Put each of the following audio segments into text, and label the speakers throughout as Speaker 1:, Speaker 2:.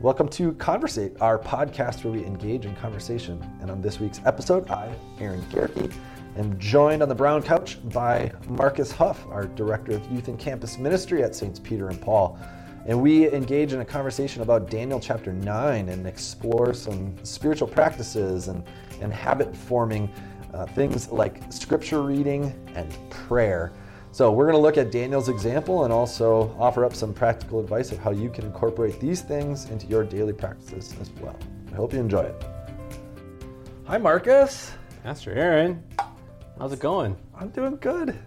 Speaker 1: Welcome to Conversate, our podcast where we engage in conversation. And on this week's episode, I, Aaron Gerke, am joined on the brown couch by Marcus Huff, our Director of Youth and Campus Ministry at Saints Peter and Paul. And we engage in a conversation about Daniel chapter 9 and explore some spiritual practices and, and habit forming uh, things like scripture reading and prayer. So, we're going to look at Daniel's example and also offer up some practical advice of how you can incorporate these things into your daily practices as well. I hope you enjoy it. Hi, Marcus.
Speaker 2: Pastor Aaron, how's it going?
Speaker 1: I'm doing good.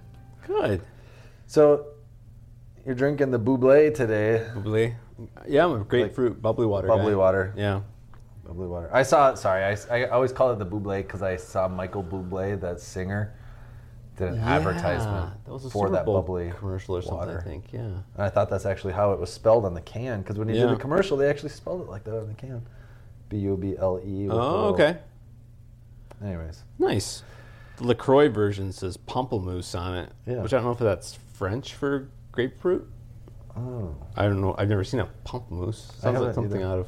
Speaker 2: Good.
Speaker 1: So, you're drinking the Buble today.
Speaker 2: Bubbly. Yeah, I'm a grapefruit bubbly water.
Speaker 1: Bubbly
Speaker 2: guy.
Speaker 1: water.
Speaker 2: Yeah.
Speaker 1: Bubbly water. I saw. Sorry, I, I always call it the Buble because I saw Michael Bublé, that singer, did an
Speaker 2: Yeah,
Speaker 1: advertisement
Speaker 2: that was a
Speaker 1: for
Speaker 2: Super
Speaker 1: that
Speaker 2: Bowl
Speaker 1: bubbly
Speaker 2: commercial or something.
Speaker 1: water.
Speaker 2: I think. Yeah.
Speaker 1: And I thought that's actually how it was spelled on the can because when he did the commercial, they actually spelled it like that on the can. B U B L E.
Speaker 2: Oh, okay.
Speaker 1: Anyways,
Speaker 2: Nice. The Lacroix version says pamplemousse on it,
Speaker 1: Yeah.
Speaker 2: which I don't know if that's French for grapefruit.
Speaker 1: oh,
Speaker 2: I don't know. I've never seen a pamplemousse. Sounds like something
Speaker 1: either.
Speaker 2: out of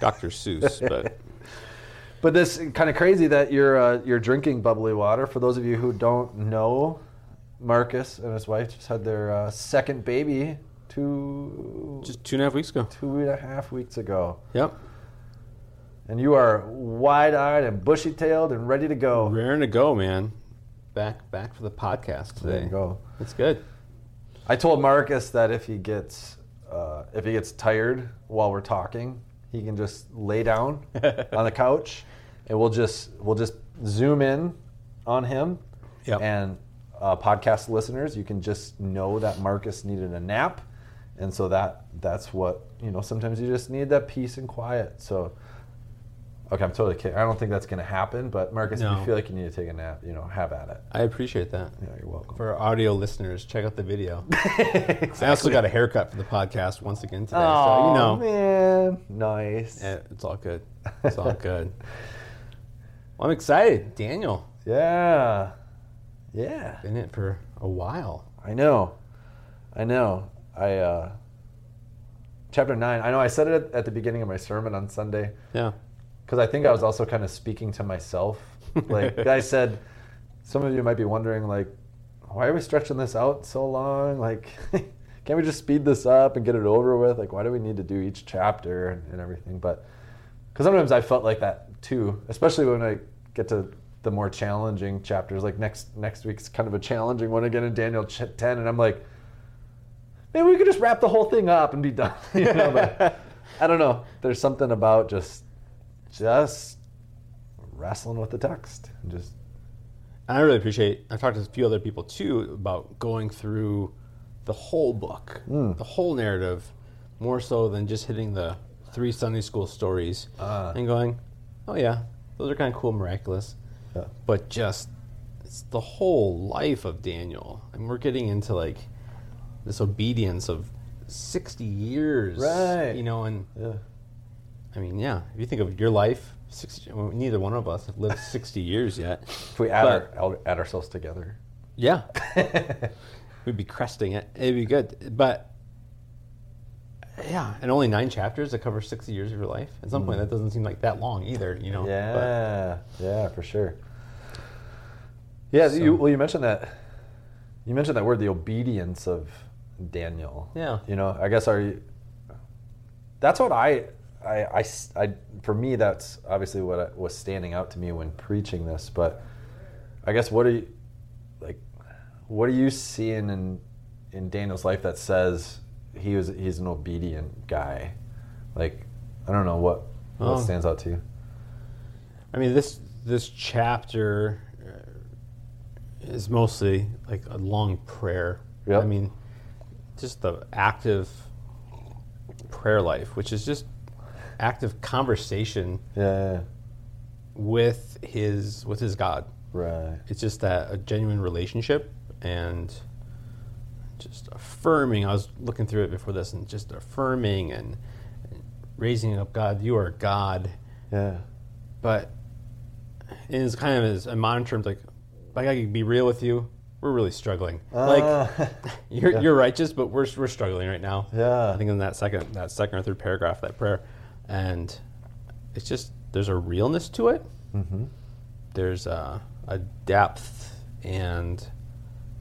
Speaker 2: Dr. Seuss, but
Speaker 1: but this kind of crazy that you're uh, you're drinking bubbly water. For those of you who don't know, Marcus and his wife just had their uh, second baby two
Speaker 2: just two and a half weeks ago.
Speaker 1: two and a half weeks ago.
Speaker 2: Yep.
Speaker 1: And you are wide-eyed and bushy-tailed and ready to go.
Speaker 2: Raring to go, man. Back back for the podcast
Speaker 1: There you go.
Speaker 2: It's good.
Speaker 1: I told Marcus that if he gets uh, if he gets tired while we're talking, he can just lay down on the couch, and we'll just we'll just zoom in on him.
Speaker 2: Yep.
Speaker 1: And uh, podcast listeners, you can just know that Marcus needed a nap, and so that that's what you know. Sometimes you just need that peace and quiet. So. Okay, I'm totally kidding. I don't think that's going to happen, but Marcus, if you feel like you need to take a nap, you know, have at it.
Speaker 2: I appreciate that.
Speaker 1: Yeah, you're welcome.
Speaker 2: For audio listeners, check out the video. I also got a haircut for the podcast once again today, so you know,
Speaker 1: man, nice.
Speaker 2: eh, it's all good. It's all good. Well, I'm excited, Daniel.
Speaker 1: Yeah, yeah.
Speaker 2: Been in it for a while.
Speaker 1: I know, I know. I uh, chapter nine. I know. I said it at, at the beginning of my sermon on Sunday
Speaker 2: Yeah.
Speaker 1: because I think I was also kind of speaking to myself. Like I said, some of you might be wondering, like, why are we stretching this out so long? Like, can't we just speed this up and get it over with? Like, why do we need to do each chapter and, and everything? But because sometimes I felt like that too, especially when I get to the more challenging chapters. Like next next week's kind of a challenging one again in Daniel ten, and I'm like, maybe we could just wrap the whole thing up and be done. you know, but I don't know. There's something about just just wrestling with the text and just
Speaker 2: And I really appreciate. I've talked to a few other people too about going through the whole book,
Speaker 1: Mm.
Speaker 2: the whole narrative, more so than just hitting the three Sunday school stories
Speaker 1: Ah.
Speaker 2: and going, "Oh yeah, those are kind of cool, miraculous."
Speaker 1: yeah.
Speaker 2: But just it's the whole life of Daniel, and we're getting into like this obedience of sixty years,
Speaker 1: Right.
Speaker 2: You know, and
Speaker 1: yeah.
Speaker 2: I mean, yeah, if you think of your life, 60, well, neither one of us have lived sixty years yet.
Speaker 1: If we add
Speaker 2: But-
Speaker 1: our add ourselves together.
Speaker 2: Yeah, we'd be cresting it. It'd be good, but yeah, and only nine chapters that cover sixty years of your life. At some point, hmm. that doesn't seem like that long either. You know. But-
Speaker 1: Yeah, yeah, for sure. Yeah,
Speaker 2: So-
Speaker 1: you, well, you mentioned that. You mentioned that word, the obedience of Daniel.
Speaker 2: Yeah.
Speaker 1: You know, I guess are you. That's what I, I, I, I for me, that's obviously what I, was standing out to me when preaching this. But I guess what are you, like, what are you seeing in, in Daniel's life that says he was he's an obedient guy? Like, I don't know what what
Speaker 2: Oh.
Speaker 1: stands out to you.
Speaker 2: I mean, this this chapter uh, is mostly like a long prayer.
Speaker 1: Yep.
Speaker 2: I mean, just the active prayer life, which is just active conversation
Speaker 1: Yeah,
Speaker 2: with his with his God.
Speaker 1: right.
Speaker 2: It's just that a genuine relationship and just affirming. I was looking through it before this and just affirming and, and raising up God. You are God,
Speaker 1: Yeah,
Speaker 2: but it's kind of as a monitor. Like, like I can be real with you. We're really struggling. like
Speaker 1: Ah,
Speaker 2: you're
Speaker 1: yeah.
Speaker 2: you're righteous, but we're we're struggling right now.
Speaker 1: yeah,
Speaker 2: I think in that second that second or third paragraph that prayer. and it's just there's a realness to it.
Speaker 1: Mm-hmm.
Speaker 2: There's a, a depth and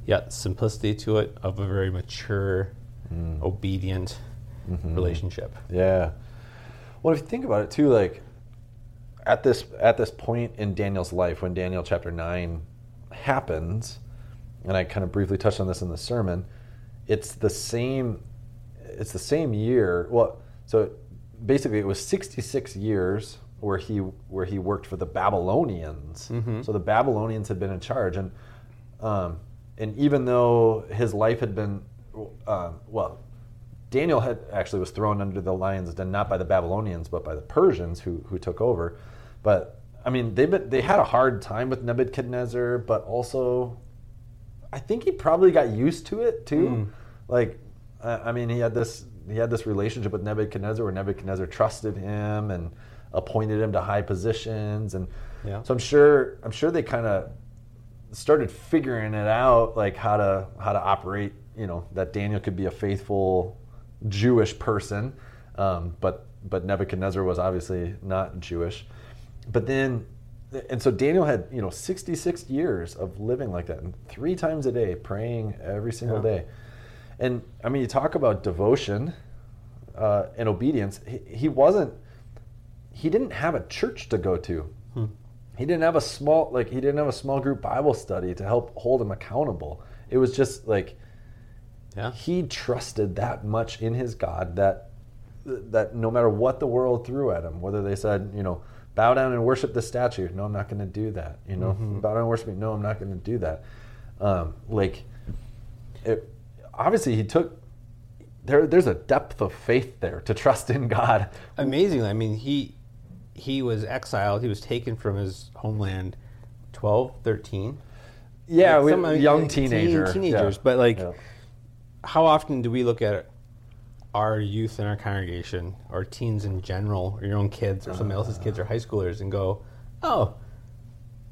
Speaker 2: yet simplicity to it of a very mature,
Speaker 1: Mm.
Speaker 2: obedient
Speaker 1: Mm-hmm.
Speaker 2: relationship.
Speaker 1: Yeah. Well, if you think about it too, like at this at this point in Daniel's life, when Daniel chapter nine happens, and I kind of briefly touched on this in the sermon, it's the same. It's the same year. Well, so basically, it was sixty six years where he where he worked for the Babylonians. So the Babylonians had been in charge, and um, and even though his life had been, um, well, Daniel had actually was thrown under the lion's den not by the Babylonians but by the Persians who who took over. But I mean, they been, they had a hard time with Nebuchadnezzar, but also, I think he probably got used to it too. Like, I I mean, he had this he had this relationship with Nebuchadnezzar where Nebuchadnezzar trusted him and appointed him to high positions, and
Speaker 2: Yeah.
Speaker 1: so I'm sure I'm sure they kind of started figuring it out, like how to how to operate. You know, that Daniel could be a faithful Jewish person, um, but but Nebuchadnezzar was obviously not Jewish. But then, and so Daniel had you know 66 years of living like that, and three times a day praying every single
Speaker 2: Yeah.
Speaker 1: day. And I mean, you talk about devotion uh, and obedience. He, he wasn't. He didn't have a church to go to. He didn't have a small like he didn't have a small group Bible study to help hold him accountable. It was just like
Speaker 2: Yeah.
Speaker 1: he trusted that much in his God that that no matter what the world threw at him, whether they said, you know, bow down and worship the statue, no, I'm not going to do that. You know, bow down and worship me, no, I'm not going to do that. Um, like, it, obviously, he took. There, there's a depth of faith there to trust in God.
Speaker 2: Amazingly, I mean, he he was exiled. He was taken from his homeland, 12, 13.
Speaker 1: Yeah,
Speaker 2: Like
Speaker 1: we,
Speaker 2: some, uh,
Speaker 1: young
Speaker 2: teen-
Speaker 1: teenager,
Speaker 2: teenagers,
Speaker 1: yeah.
Speaker 2: but like,
Speaker 1: Yeah.
Speaker 2: how often do we look at our youth in our congregation, or teens in general, or your own kids, or somebody else's kids, or high schoolers, and go, "Oh,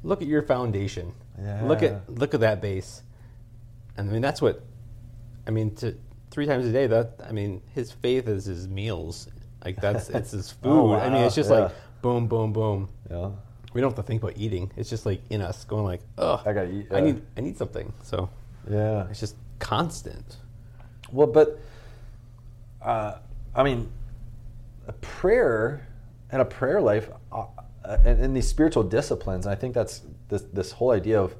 Speaker 2: look at your foundation. Look at look at that base." And I mean, that's what I mean. To three times a day, that I mean, his faith is his meals. Like that's it's his food.
Speaker 1: Oh,
Speaker 2: I mean, it's just
Speaker 1: Yeah.
Speaker 2: like boom, boom, boom.
Speaker 1: yeah.
Speaker 2: We don't have to think about eating. It's just like in us, going like, "Oh,
Speaker 1: I gotta eat,
Speaker 2: I need I need something." So
Speaker 1: Yeah.
Speaker 2: it's just constant.
Speaker 1: Well, but uh, I mean, a prayer and a prayer life, uh, and, and these spiritual disciplines. And I think that's this this whole idea of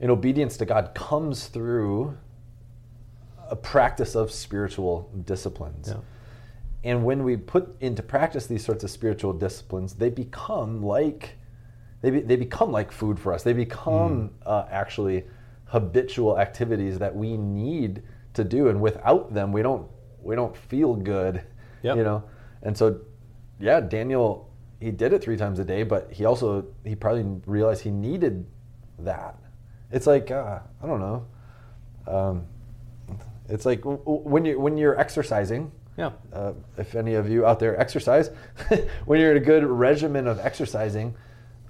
Speaker 1: in obedience to God comes through a practice of spiritual disciplines.
Speaker 2: Yeah.
Speaker 1: And when we put into practice these sorts of spiritual disciplines, they become like they, be, they become like food for us. They become uh, actually habitual activities that we need to do, and without them, we don't we don't feel good.
Speaker 2: Yep.
Speaker 1: You know, and so yeah, Daniel he did it three times a day, but he also he probably realized he needed that. It's like uh, I don't know. Um, it's like when you when you're exercising.
Speaker 2: Yeah.
Speaker 1: Uh, if any of you out there exercise, when you're in a good regimen of exercising,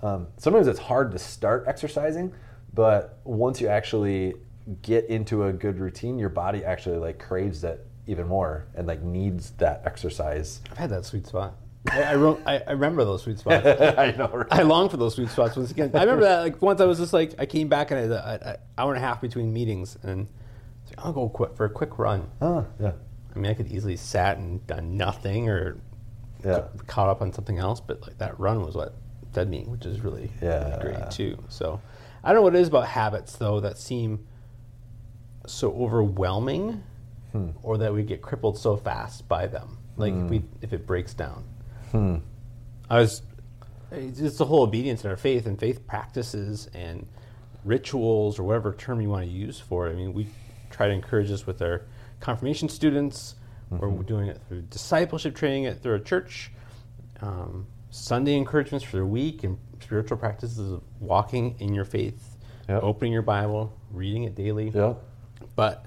Speaker 1: um, sometimes it's hard to start exercising, but once you actually get into a good routine, your body actually like craves it even more and like needs that exercise.
Speaker 2: I've had that sweet spot. I, I, wrote, I, I remember those sweet spots.
Speaker 1: I know. Right?
Speaker 2: I long for those sweet spots once again. I remember that like once I was just like I came back and I had an hour and a half between meetings and I was like, I'll go quick for a quick run.
Speaker 1: Ah, yeah.
Speaker 2: I mean, I could easily sat and done nothing or
Speaker 1: Yeah.
Speaker 2: ca- caught up on something else, but like that run was what fed me, which is really,
Speaker 1: Yeah.
Speaker 2: really great too. So I don't know what it is about habits though that seem so overwhelming,
Speaker 1: Hmm.
Speaker 2: or that we get crippled so fast by them. Like if we if it breaks down.
Speaker 1: Hmm.
Speaker 2: I was it's the whole obedience in our faith and faith practices and rituals or whatever term you want to use for it. I mean, we try to encourage this with our confirmation students. We're doing it through discipleship training it through a church, um, Sunday encouragements for the week, and spiritual practices of walking in your faith,
Speaker 1: Yep.
Speaker 2: opening your Bible, reading it daily.
Speaker 1: Yeah.
Speaker 2: But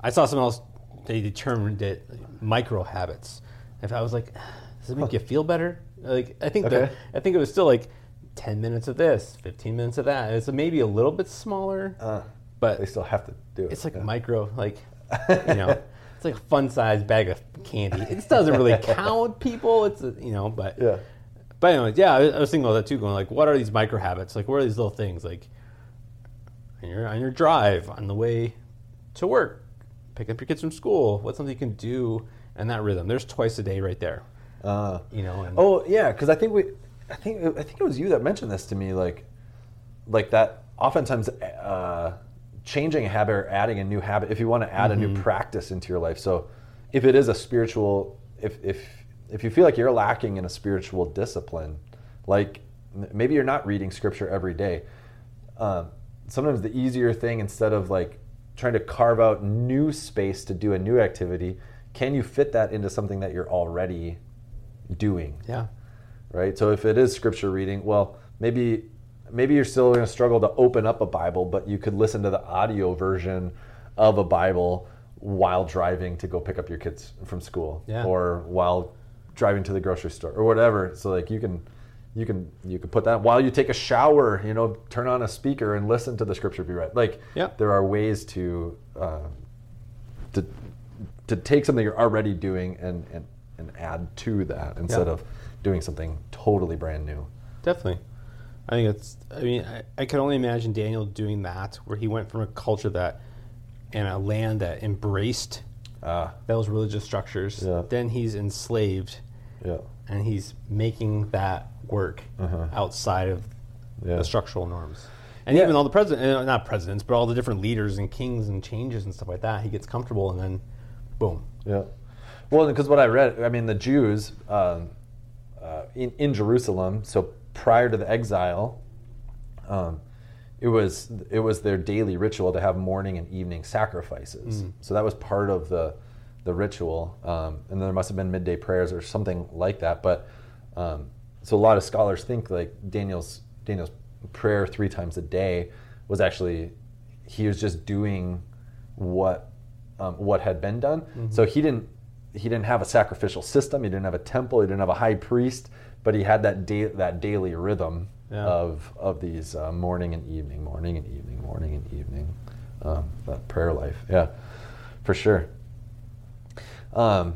Speaker 2: I saw something else. They determined it micro habits. If I was like, does it make you feel better? Like I think
Speaker 1: Okay.
Speaker 2: I think it was still like ten minutes of this, fifteen minutes of that. It's maybe a little bit smaller,
Speaker 1: Uh,
Speaker 2: but
Speaker 1: they still have to do it.
Speaker 2: it's like
Speaker 1: yeah.
Speaker 2: micro. Like you know, it's like a fun sized bag of candy. It doesn't really count, people. It's a, you know, but
Speaker 1: Yeah.
Speaker 2: But anyways, yeah, I I was thinking about that too. Going like, what are these micro habits? Like, what are these little things? Like, on your on your drive on the way to work, pick up your kids from school. What's something you can do in that rhythm? There's twice a day right there.
Speaker 1: Uh,
Speaker 2: You know. And,
Speaker 1: Oh yeah, because I think we, I think I think it was you that mentioned this to me, like, like that. Oftentimes, uh, changing a habit or adding a new habit, if you want to add a new practice into your life. So, if it is a spiritual, if if if you feel like you're lacking in a spiritual discipline, like maybe you're not reading scripture every day. Um, sometimes the easier thing, instead of like trying to carve out new space to do a new activity, can you fit that into something that you're already doing?
Speaker 2: yeah.
Speaker 1: right? So if it is scripture reading, well, maybe maybe you're still going to struggle to open up a Bible, but you could listen to the audio version of a Bible while driving to go pick up your kids from school
Speaker 2: Yeah.
Speaker 1: or while driving to the grocery store or whatever. So like you can you can you can put that while you take a shower, you know, turn on a speaker and listen to the scripture be read. Like
Speaker 2: Yeah.
Speaker 1: there are ways to uh, to to take something you're already doing and and, and add to that instead
Speaker 2: Yeah.
Speaker 1: of doing something totally brand new.
Speaker 2: Definitely. I think it's, I mean, I, I can only imagine Daniel doing that, where he went from a culture that, and a land that embraced
Speaker 1: Ah,
Speaker 2: those religious structures.
Speaker 1: Yeah.
Speaker 2: Then he's enslaved
Speaker 1: yeah,
Speaker 2: and he's making that work
Speaker 1: Uh-huh.
Speaker 2: outside of
Speaker 1: yeah.
Speaker 2: the structural norms. And even all the president, uh, not presidents, but all the different leaders and kings and changes and stuff like that, he gets comfortable and then, boom.
Speaker 1: Yeah. Well, because what I read, I mean, the Jews um, uh, in, in Jerusalem, so prior to the exile, um, it was it was their daily ritual to have morning and evening sacrifices. So that was part of the the ritual, um, and there must have been midday prayers or something like that. But um, so a lot of scholars think like Daniel's Daniel's prayer three times a day was actually he was just doing what um, what had been done. So he didn't he didn't have a sacrificial system. He didn't have a temple. He didn't have a high priest. But he had that da- that daily rhythm
Speaker 2: Yeah.
Speaker 1: of of these uh, morning and evening, morning and evening, morning and evening, um, that prayer life. Yeah, for sure. Um,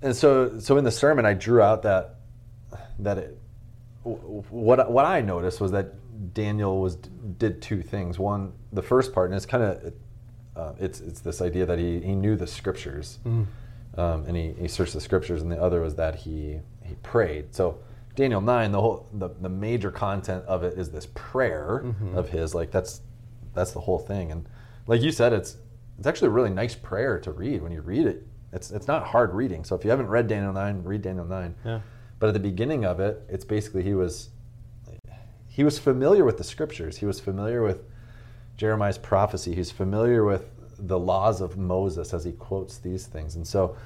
Speaker 1: and so so in the sermon, I drew out that that it, what what I noticed was that Daniel was did two things. One, the first part, and it's kind of uh, it's it's this idea that he, he knew the scriptures, um, and he, he searched the scriptures, and the other was that he he prayed. So Daniel nine, the whole the, the major content of it is this prayer mm-hmm. of his. Like that's that's the whole thing, and like you said, it's it's actually a really nice prayer to read when you read it. It's it's not hard reading. So if you haven't read Daniel nine, read Daniel nine.
Speaker 2: Yeah.
Speaker 1: But at the beginning of it, it's basically he was he was familiar with the scriptures. He was familiar with Jeremiah's prophecy. He's familiar with the laws of Moses as he quotes these things. And so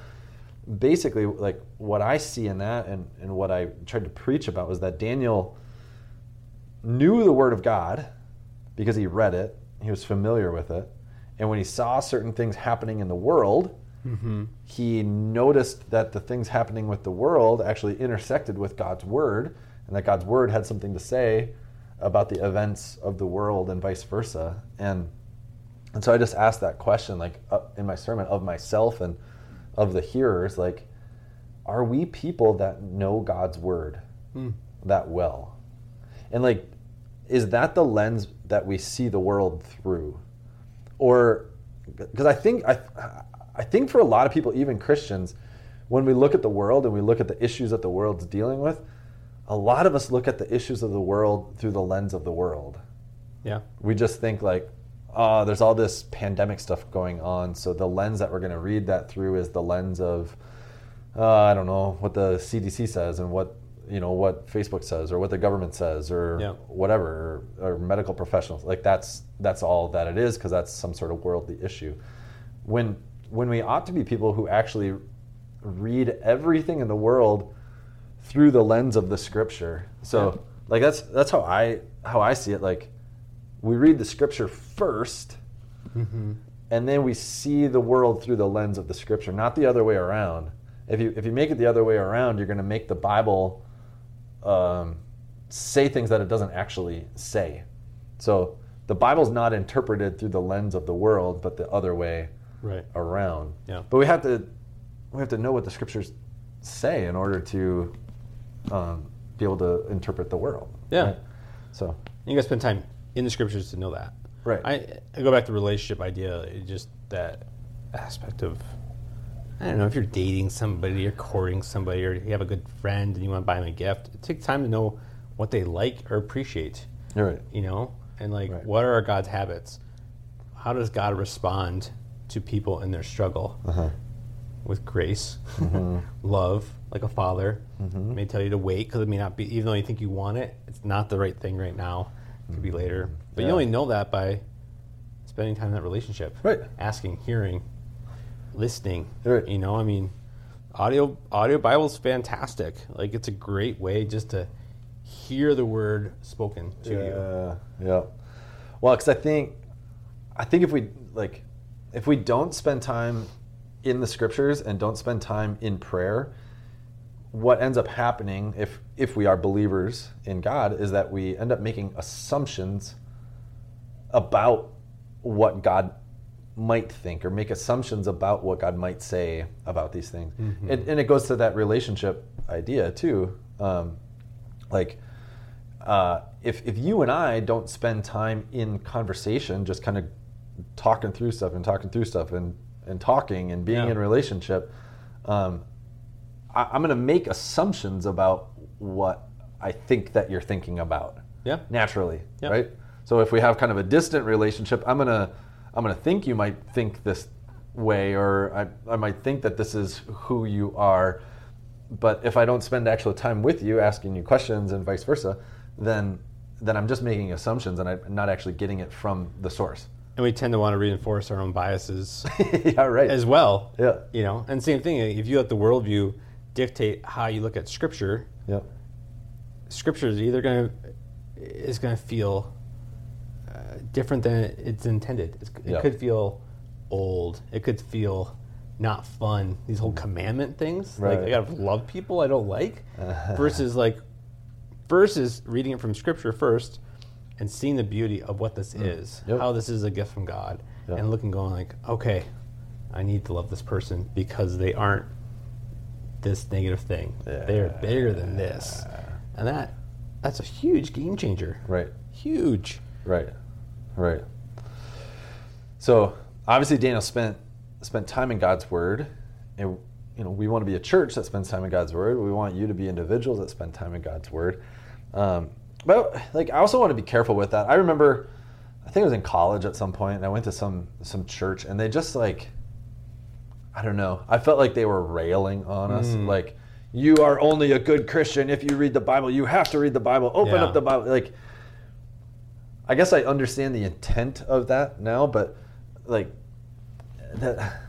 Speaker 1: basically like what I see in that and, and what I tried to preach about was that Daniel knew the word of God because he read it. He was familiar with it. And when he saw certain things happening in the world, he noticed that the things happening with the world actually intersected with God's word, and that God's word had something to say about the events of the world and vice versa. And and so I just asked that question, like uh, in my sermon, of myself and of the hearers, like, are we people that know God's word hmm. that well? And like, is that the lens that we see the world through? Or because I think I, I think for a lot of people, even Christians, when we look at the world and we look at the issues that the world's dealing with, a lot of us look at the issues of the world through the lens of the world.
Speaker 2: Yeah.
Speaker 1: We just think like, oh, there's all this pandemic stuff going on, so the lens that we're going to read that through is the lens of, uh, I don't know, what the CDC says and what you know what Facebook says or what the government says or
Speaker 2: Yeah.
Speaker 1: whatever or, or medical professionals. Like that's that's all that it is because that's some sort of worldly issue. When when we ought to be people who actually read everything in the world through the lens of the scripture. So like that's that's how I how I see it. Like we read the scripture 1st and then we see the world through the lens of the scripture, not the other way around. If you if you make it the other way around, you're going to make the Bible um, say things that it doesn't actually say. So the Bible's not interpreted through the lens of the world, but the other way
Speaker 2: Right.
Speaker 1: around.
Speaker 2: Yeah.
Speaker 1: But we have to we have to know what the scriptures say in order to um, be able to interpret the world.
Speaker 2: Yeah.
Speaker 1: right? So
Speaker 2: You guys spend time in the scriptures to know that.
Speaker 1: Right.
Speaker 2: I, I go back to the relationship idea, just that aspect of, I don't know, if you're dating somebody, you're courting somebody, or you have a good friend and you want to buy them a gift, it takes time to know what they like or appreciate,
Speaker 1: right.
Speaker 2: you know? And like,
Speaker 1: Right.
Speaker 2: what are God's habits? How does God respond to people in their struggle?
Speaker 1: Uh-huh.
Speaker 2: With grace,
Speaker 1: Mm-hmm.
Speaker 2: love, like a father may tell you to wait because it may not be, even though you think you want it, it's not the right thing right now. It could be mm. later. But you only know that by spending time in that relationship.
Speaker 1: Right.
Speaker 2: Asking, hearing, listening.
Speaker 1: Right.
Speaker 2: You know, I mean, audio audio Bible's fantastic. Like it's a great way just to hear the word spoken to you.
Speaker 1: Yeah, yeah. Well, because I think, I think if we like, if we don't spend time in the scriptures and don't spend time in prayer, what ends up happening if if we are believers in God is that we end up making assumptions about what God might think or make assumptions about what God might say about these things. And, and it goes to that relationship idea too. Um, like, uh, if, if you and I don't spend time in conversation, just kind of talking through stuff and talking through stuff and, and talking and being
Speaker 2: Yeah.
Speaker 1: in relationship, um, I, I'm going to make assumptions about what I think that you're thinking about
Speaker 2: Yeah.
Speaker 1: naturally,
Speaker 2: Yeah.
Speaker 1: right? So if we have kind of a distant relationship, I'm gonna I'm gonna think you might think this way, or I, I might think that this is who you are. But if I don't spend actual time with you, asking you questions and vice versa, then then I'm just making assumptions and I'm not actually getting it from the source.
Speaker 2: And we tend to want to reinforce our own biases
Speaker 1: yeah, right.
Speaker 2: as well.
Speaker 1: Yeah.
Speaker 2: You know, and same thing, if you let the worldview dictate how you look at scripture,
Speaker 1: Yep.
Speaker 2: scripture is either going to is going to feel uh, different than it's intended. It's, it
Speaker 1: Yeah.
Speaker 2: could feel old. It could feel not fun. These whole commandment things, like I gotta love people I don't like, versus like versus reading it from scripture first and seeing the beauty of what this is,
Speaker 1: Mm. Yep.
Speaker 2: how this is a gift from God,
Speaker 1: Yeah.
Speaker 2: and looking going like, okay, I need to love this person because they aren't this negative thing. They're bigger than this. And that that's a huge game changer.
Speaker 1: Right.
Speaker 2: Huge.
Speaker 1: Right, right. So obviously, Daniel spent spent time in God's Word, and you know we want to be a church that spends time in God's Word. We want you to be individuals that spend time in God's Word. Um, but like, I also want to be careful with that. I remember, I think I was in college at some point, and I went to some some church, and they just like, I don't know. I felt like they were railing on us, like. You are only a good Christian if you read the Bible. You have to read the Bible. Open
Speaker 2: Yeah.
Speaker 1: up the Bible. Like, I guess I understand the intent of that now, but like that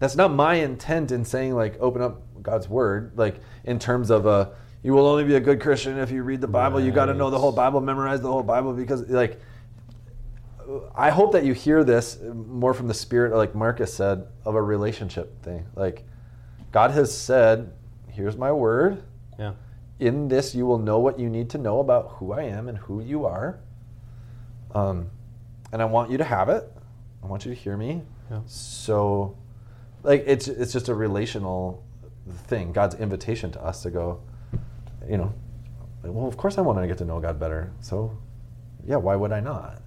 Speaker 1: that's not my intent in saying like open up God's word like in terms of uh you will only be a good Christian if you read the Bible. You got to know the whole Bible, memorize the whole Bible because like I hope that you hear this more from the spirit like Marcus said of a relationship thing. Like God has said, here's my word.
Speaker 2: Yeah.
Speaker 1: In this, you will know what you need to know about who I am and who you are. Um, and I want you to have it. I want you to hear me.
Speaker 2: Yeah.
Speaker 1: So, like, it's it's just a relational thing. God's invitation to us to go, you know, well, of course I want to get to know God better. So, yeah, why would I not?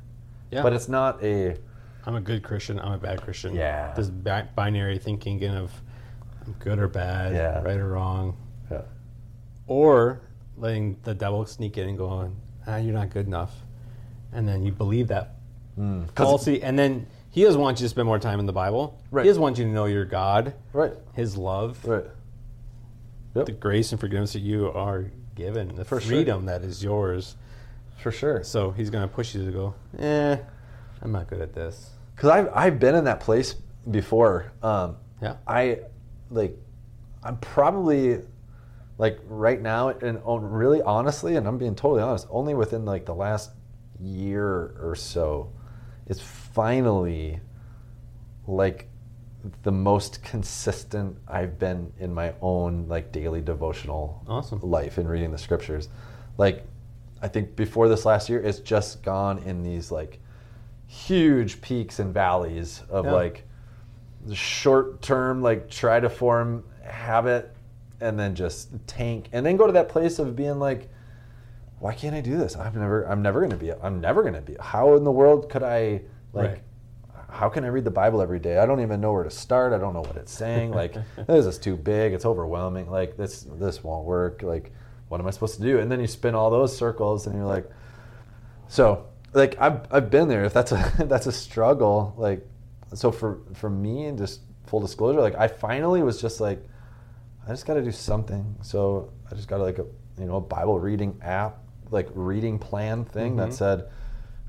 Speaker 2: Yeah.
Speaker 1: But it's not a
Speaker 2: I'm a good Christian. I'm a bad Christian.
Speaker 1: Yeah.
Speaker 2: This bi- binary thinking again of I'm good or bad,
Speaker 1: Yeah.
Speaker 2: right or wrong,
Speaker 1: yeah,
Speaker 2: or letting the devil sneak in and going, ah, you're not good enough, and then you believe that
Speaker 1: Mm. 'Cause-
Speaker 2: falsely, and then he doesn't want you to spend more time in the Bible.
Speaker 1: Right.
Speaker 2: He doesn't want you to know your God,
Speaker 1: right,
Speaker 2: His love,
Speaker 1: right. Yep.
Speaker 2: the grace and forgiveness that you are given, the
Speaker 1: For sure.
Speaker 2: freedom that is yours.
Speaker 1: For sure.
Speaker 2: So he's going to push you to go, eh, I'm not good at this.
Speaker 1: because I've I've been in that place before. Um,
Speaker 2: Yeah.
Speaker 1: I like I'm probably like right now and on- really honestly, and I'm being totally honest, only within like the last year or so, it's finally like the most consistent I've been in my own like daily devotional
Speaker 2: Awesome.
Speaker 1: life in reading the scriptures. Like I think before this last year, it's just gone in these like huge peaks and valleys of
Speaker 2: Yeah.
Speaker 1: like short term, like try to form habit and then just tank and then go to that place of being like, why can't I do this? I'm never, I'm never going to be, I'm never going to be. How in the world could I, like,
Speaker 2: Right.
Speaker 1: how can I read the Bible every day? I don't even know where to start. I don't know what it's saying. Like, this is too big. It's overwhelming. Like, this, this won't work. Like, what am I supposed to do? And then you spin all those circles and you're like, so, like, I've, I've been there. If that's a, that's a struggle, like, so for, for me, and just full disclosure, like, I finally was just like, I just got to do something. So I just got like a you know a Bible reading app, like reading plan thing that
Speaker 2: Mhm.
Speaker 1: said,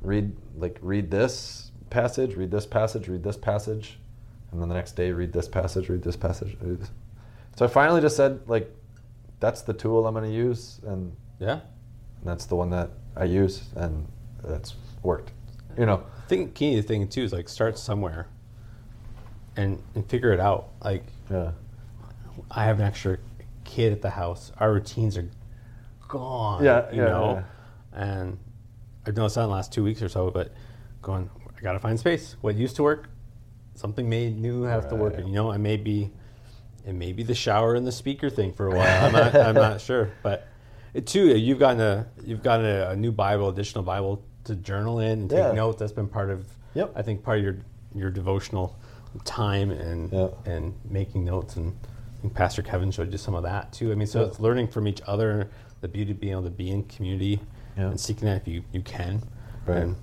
Speaker 1: read like read this passage, read this passage, read this passage, and then the next day read this passage, read this passage. Read this. So I finally just said like, that's the tool I'm going to use, and
Speaker 2: Yeah.
Speaker 1: that's the one that I use, and that's worked. You know.
Speaker 2: I think key thing too is like start somewhere and and figure it out. Like
Speaker 1: Yeah.
Speaker 2: I have an extra kid at the house. Our routines are gone.
Speaker 1: Yeah,
Speaker 2: you
Speaker 1: yeah,
Speaker 2: know. And I've noticed that in the last two weeks or so. But going, I got to find space. What used to work, something may new have to work. And you know, I may be, it maybe the shower and the speaker thing for a while. I'm not, I'm not sure. But it too, uh, you've gotten a, you've gotten a, a new Bible, additional Bible to journal in and take
Speaker 1: Yeah.
Speaker 2: notes. That's been part of,
Speaker 1: Yep.
Speaker 2: I think, part of your your devotional time and
Speaker 1: Yeah.
Speaker 2: and making notes and I think Pastor Kevin showed you some of that too. I mean, so
Speaker 1: Yeah.
Speaker 2: it's learning from each other, the beauty of being able to be in community and seeking that if you, you can.
Speaker 1: Right.
Speaker 2: And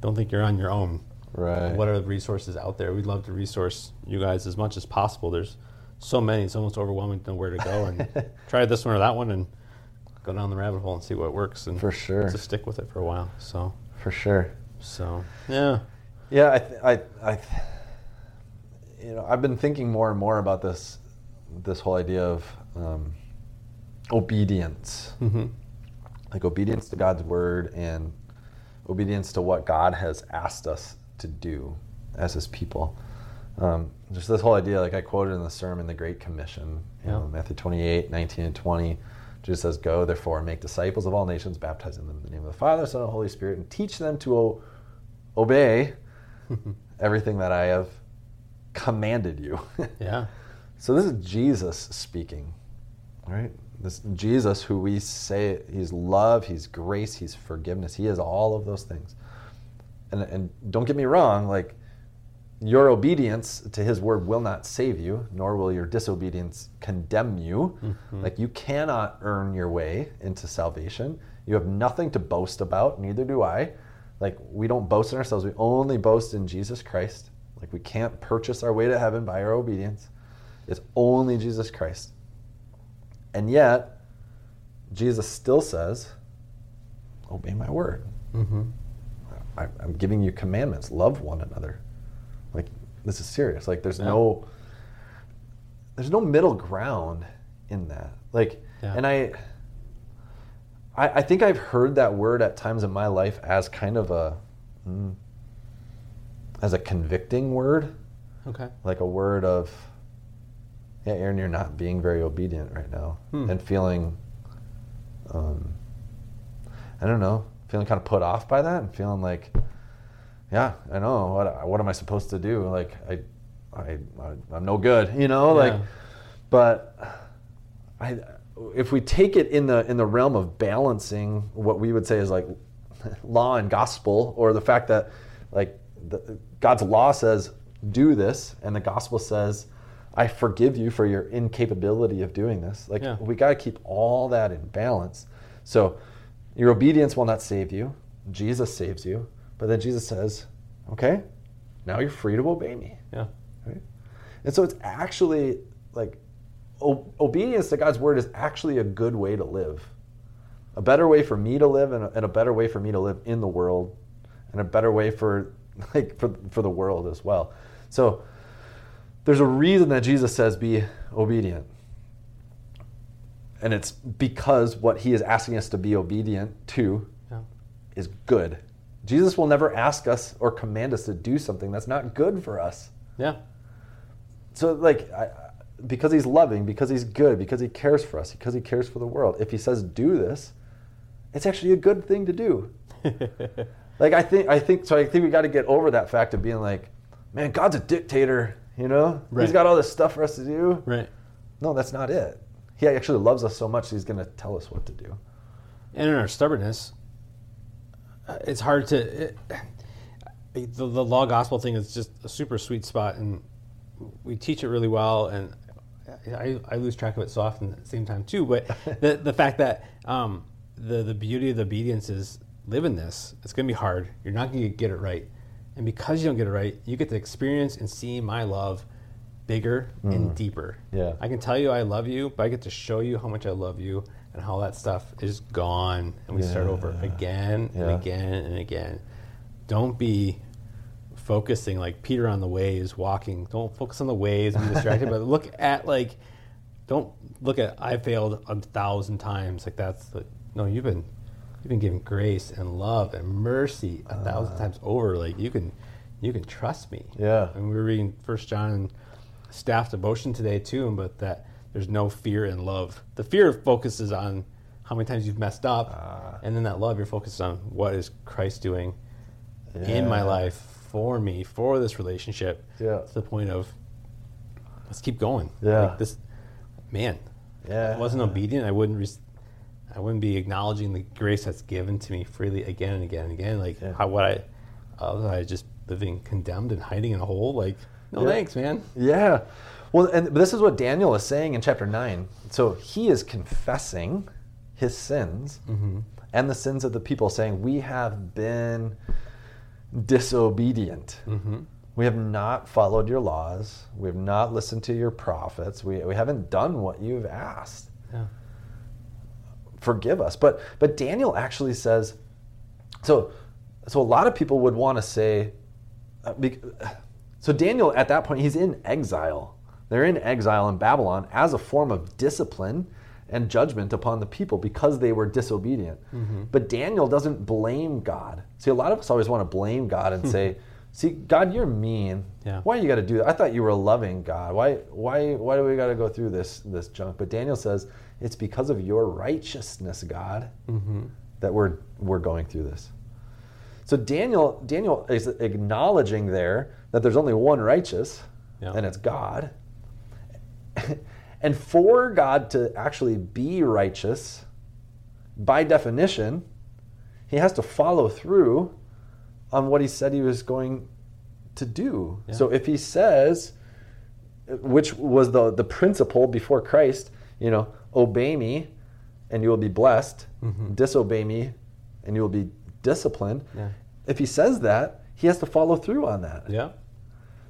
Speaker 2: don't think you're on your own.
Speaker 1: Right.
Speaker 2: What are the resources out there? We'd love to resource you guys as much as possible. There's so many, it's almost overwhelming to know where to go and try this one or that one and go down the rabbit hole and see what works and
Speaker 1: For sure.
Speaker 2: just stick with it for a while. So
Speaker 1: For sure.
Speaker 2: so yeah.
Speaker 1: Yeah, I, th- I, I, th- you know, I've been thinking more and more about this, this whole idea of um, obedience,
Speaker 2: Mm-hmm.
Speaker 1: like obedience to God's word and obedience to what God has asked us to do as His people. Um, just this whole idea, like I quoted in the sermon, the Great Commission, you know, Matthew 28, 19 and 20. Jesus says, Go, therefore, and make disciples of all nations, baptizing them in the name of the Father, Son, and Holy Spirit, and teach them to o- obey everything that I have commanded you.
Speaker 2: Yeah.
Speaker 1: so this is Jesus speaking, right? This Jesus who we say he's love, he's grace, he's forgiveness. He is all of those things. And, and don't get me wrong, like your obedience to his word will not save you, nor will your disobedience condemn you. Like you cannot earn your way into salvation. You have nothing to boast about, neither do I. Like we don't boast in ourselves, we only boast in Jesus Christ. Like we can't purchase our way to heaven by our obedience. It's only Jesus Christ. And yet, Jesus still says, Obey my word.
Speaker 2: Mm-hmm.
Speaker 1: I, I'm giving you commandments. Love one another. Like this is serious. Like there's
Speaker 2: Yeah.
Speaker 1: no there's no middle ground in that. Like
Speaker 2: Yeah.
Speaker 1: and I, I I think I've heard that word at times in my life as kind of a mm, as a convicting word,
Speaker 2: Okay.
Speaker 1: like a word of yeah, Aaron, you're not being very obedient right now,
Speaker 2: Hmm.
Speaker 1: and feeling, um, I don't know, feeling kind of put off by that, and feeling like, yeah, I know what what am I supposed to do? Like I, I, I am no good, you know, like, but I, if we take it in the in the realm of balancing what we would say is like law and gospel, or the fact that like the, God's law says do this, and the gospel says I forgive you for your incapability of doing this. Like
Speaker 2: Yeah.
Speaker 1: we got to keep all that in balance. So your obedience will not save you. Jesus saves you, but then Jesus says, "Okay, now you're free to obey me."
Speaker 2: Yeah.
Speaker 1: right? And so it's actually like o- obedience to God's word is actually a good way to live. A better way for me to live and a, and a better way for me to live in the world and a better way for like for, for the world as well. So there's a reason that Jesus says be obedient. And it's because what he is asking us to be obedient to
Speaker 2: Yeah.
Speaker 1: is good. Jesus will never ask us or command us to do something that's not good for us
Speaker 2: Yeah.
Speaker 1: so like I, because he's loving because he's good because he cares for us because he cares for the world if he says do this it's actually a good thing to do like i think i think so i think we got to get over that fact of being like man god's a dictator You know,
Speaker 2: Right.
Speaker 1: he's got all this stuff for us to do.
Speaker 2: Right.
Speaker 1: No, that's not it. He actually loves us so much, he's going to tell us what to do.
Speaker 2: And in our stubbornness, it's hard to. It, the, the law gospel thing is just a super sweet spot, and we teach it really well. And I, I lose track of it so often at the same time too. But the the fact that um, the the beauty of the obedience is live in this. It's going to be hard. You're not going to get it right, and because you don't get it right, you get to experience and see my love bigger and deeper.
Speaker 1: Yeah.
Speaker 2: I can tell you I love you, but I get to show you how much I love you and how that stuff is gone, and we start over
Speaker 1: Yeah.
Speaker 2: again and again and again. Don't be focusing like Peter on the waves, walking. Don't focus on the waves and be distracted, but look at like, don't look at I failed a thousand times. Like that's the no. You've been you've been given grace and love and mercy a uh. thousand times over. Like you can you can trust me.
Speaker 1: Yeah.
Speaker 2: And we were reading First John and staff devotion today too, but that there's no fear in love. The fear focuses on how many times you've messed up,
Speaker 1: Ah.
Speaker 2: and then that love you're focused on what is Christ doing in my life for me for this relationship.
Speaker 1: Yeah.
Speaker 2: To the point of let's keep going.
Speaker 1: Yeah.
Speaker 2: Like this man.
Speaker 1: Yeah.
Speaker 2: If I wasn't obedient, I wouldn't. Res- I wouldn't be acknowledging the grace that's given to me freely again and again and again. Like
Speaker 1: Yeah.
Speaker 2: how would I? Uh, I just living condemned and hiding in a hole. Like no
Speaker 1: Yeah.
Speaker 2: thanks, man.
Speaker 1: Yeah. Well, and this is what Daniel is saying in chapter 9. So he is confessing his sins and the sins of the people, saying, We have been disobedient. We have not followed your laws. We have not listened to your prophets. We, we haven't done what you've asked.
Speaker 2: Yeah.
Speaker 1: Forgive us. But, but Daniel actually says, so, so a lot of people would want to say, uh, bec- so Daniel at that point he's in exile. They're in exile in Babylon as a form of discipline and judgment upon the people because they were disobedient. Mm-hmm. But Daniel doesn't blame God. See, a lot of us always want to blame God and say, "See, God, you're mean.
Speaker 2: Yeah.
Speaker 1: Why you got to do that? I thought you were a loving God. Why, why, why do we got to go through this this junk?" But Daniel says, "It's because of your righteousness, God, mm-hmm. that we're we're going through this." So Daniel Daniel is acknowledging there that there's only one righteous,
Speaker 2: Yeah.
Speaker 1: and it's God. and for God to actually be righteous, by definition, he has to follow through on what he said he was going to do.
Speaker 2: Yeah.
Speaker 1: So if he says, which was the, the principle before Christ, you know, obey me and you will be blessed, mm-hmm. disobey me and you will be disciplined.
Speaker 2: Yeah.
Speaker 1: If he says that, he has to follow through on that.
Speaker 2: Yeah.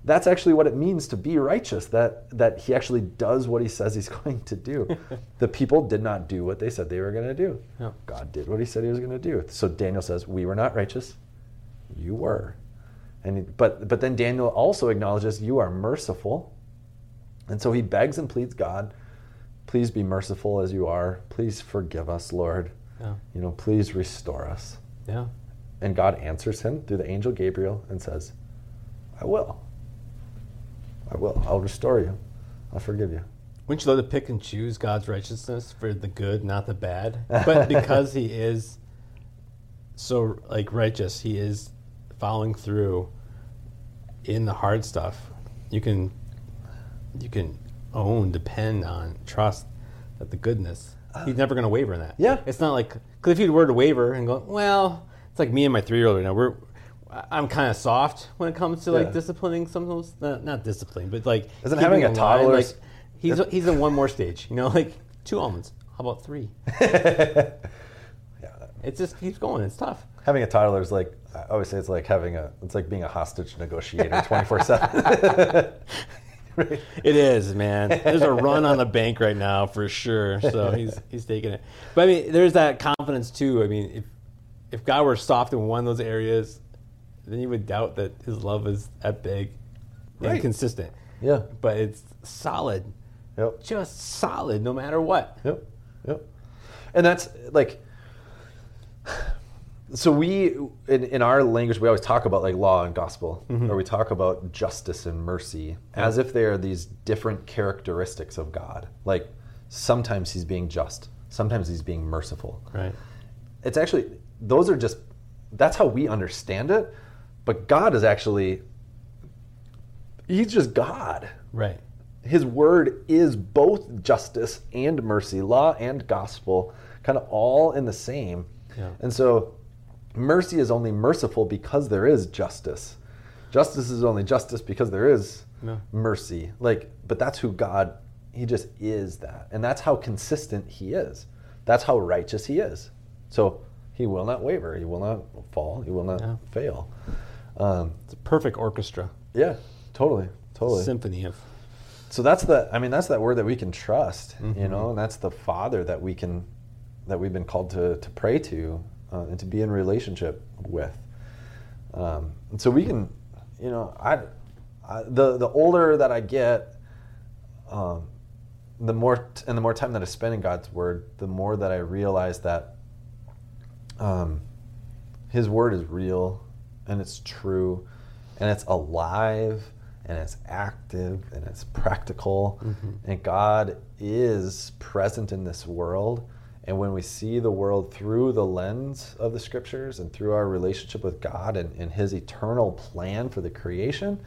Speaker 1: That's actually what it means to be righteous, that, that he actually does what he says he's going to do. the people did not do what they said they were going to do. God did what he said he was going to do. So Daniel says, We were not righteous, you were. And but, but then Daniel also acknowledges, You are merciful. And so he begs and pleads God, Please be merciful as you are. Please forgive us, Lord.
Speaker 2: Yeah.
Speaker 1: You know, please restore us.
Speaker 2: Yeah.
Speaker 1: And God answers him through the angel Gabriel and says, I will. I will. I'll restore you. I'll forgive you.
Speaker 2: Wouldn't you love to pick and choose God's righteousness for the good, not the bad? But because He is so like righteous, He is following through in the hard stuff. You can you can own, depend on, trust that the goodness. He's never going to waver in that.
Speaker 1: Yeah.
Speaker 2: it's not like because if he were to waver and go, well, it's like me and my three-year-old right now. We're I'm kind of soft when it comes to like
Speaker 1: Yeah.
Speaker 2: disciplining some of those, not, not discipline, but like
Speaker 1: Isn't having a toddler.
Speaker 2: like he's he's in one more stage. You know, like two almonds. How about three?
Speaker 1: yeah.
Speaker 2: It just keeps going. It's tough.
Speaker 1: Having a toddler is like, I always say it's like having a, it's like being a hostage negotiator 24 7.
Speaker 2: It is, man. There's a run on the bank right now for sure. So he's he's taking it. But I mean, there's that confidence too. I mean, if if God were soft in one of those areas, then you would doubt that His love is that big and consistent.
Speaker 1: Yeah.
Speaker 2: But it's solid,
Speaker 1: Yep.
Speaker 2: just solid, no matter what.
Speaker 1: Yep. Yep. And that's like, so we, in, in our language, we always talk about like law and gospel, mm-hmm. or we talk about justice and mercy as if they are these different characteristics of God. Like sometimes he's being just, sometimes he's being merciful.
Speaker 2: Right.
Speaker 1: It's actually, those are just, that's how we understand it. But God is actually he's just God.
Speaker 2: Right.
Speaker 1: His word is both justice and mercy, law and gospel, kind of all in the same.
Speaker 2: Yeah.
Speaker 1: And so mercy is only merciful because there is justice. Justice is only justice because there is
Speaker 2: Yeah.
Speaker 1: mercy. Like, but that's who God, he just is that. And that's how consistent he is. That's how righteous he is. So he will not waver. He will not fall. He will not
Speaker 2: Yeah.
Speaker 1: fail. Um,
Speaker 2: It's a perfect orchestra,
Speaker 1: yeah, totally. Totally.
Speaker 2: symphony of.
Speaker 1: So that's the I mean that's that word that we can trust, you
Speaker 2: Mhm.
Speaker 1: know, and that's the Father that we can that we've been called to to pray to uh, and to be in relationship with. Um, and so we can, you know, I, I the the older that I get, um, the more t- and the more time that I spend in God's Word, the more that I realize that um, His Word is real and it's true and it's alive and it's active and it's practical
Speaker 2: Mhm.
Speaker 1: and God is present in this world. And when we see the world through the lens of the scriptures and through our relationship with God and, and His eternal plan for the creation,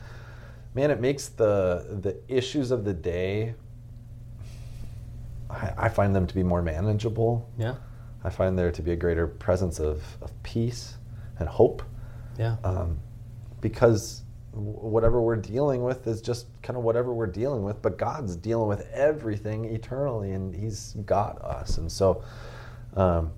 Speaker 1: man, it makes the the issues of the day. I, I find them to be more manageable.
Speaker 2: Yeah.
Speaker 1: I find there to be a greater presence of, of peace and hope
Speaker 2: Yeah.
Speaker 1: um, because whatever we're dealing with is just kind of whatever we're dealing with but god's dealing with everything eternally and he's got us and so um,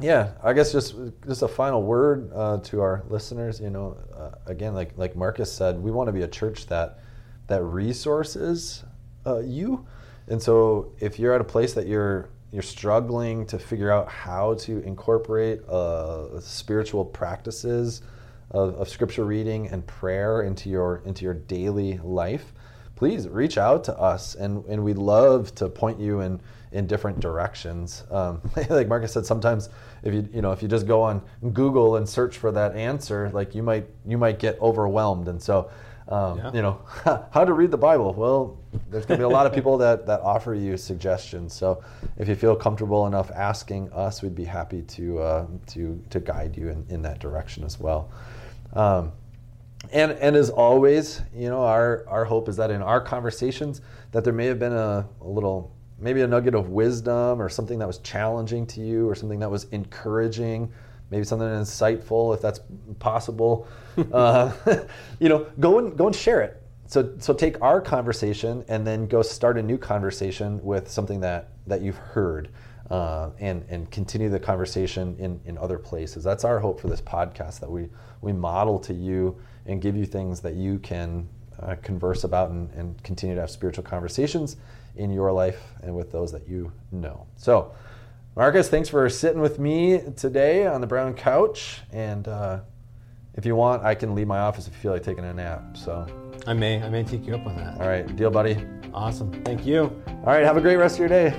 Speaker 1: yeah i guess just just a final word uh, to our listeners you know uh, again like like marcus said we want to be a church that that resources uh, you and so if you're at a place that you're you're struggling to figure out how to incorporate uh, spiritual practices of, of scripture reading and prayer into your into your daily life, please reach out to us, and and we'd love to point you in in different directions. Um, like Marcus said, sometimes if you you know if you just go on Google and search for that answer, like you might you might get overwhelmed, and so. Um,
Speaker 2: Yeah.
Speaker 1: You know how to read the Bible. Well, there's going to be a lot of people that, that offer you suggestions. So if you feel comfortable enough asking us, we'd be happy to uh, to to guide you in, in that direction as well. Um, and and as always, you know, our our hope is that in our conversations that there may have been a, a little maybe a nugget of wisdom or something that was challenging to you or something that was encouraging maybe something insightful if that's possible. Uh, you know go and go and share it. So so take our conversation and then go start a new conversation with something that that you've heard uh, and and continue the conversation in in other places. That's our hope for this podcast that we we model to you and give you things that you can uh, converse about and, and continue to have spiritual conversations in your life and with those that you know. So Marcus, thanks for sitting with me today on the brown couch. And uh, if you want, I can leave my office if you feel like taking a nap. So,
Speaker 2: I may I may take you up on that.
Speaker 1: all right, deal, buddy.
Speaker 2: Awesome. Thank you.
Speaker 1: All right, have a great rest of your day.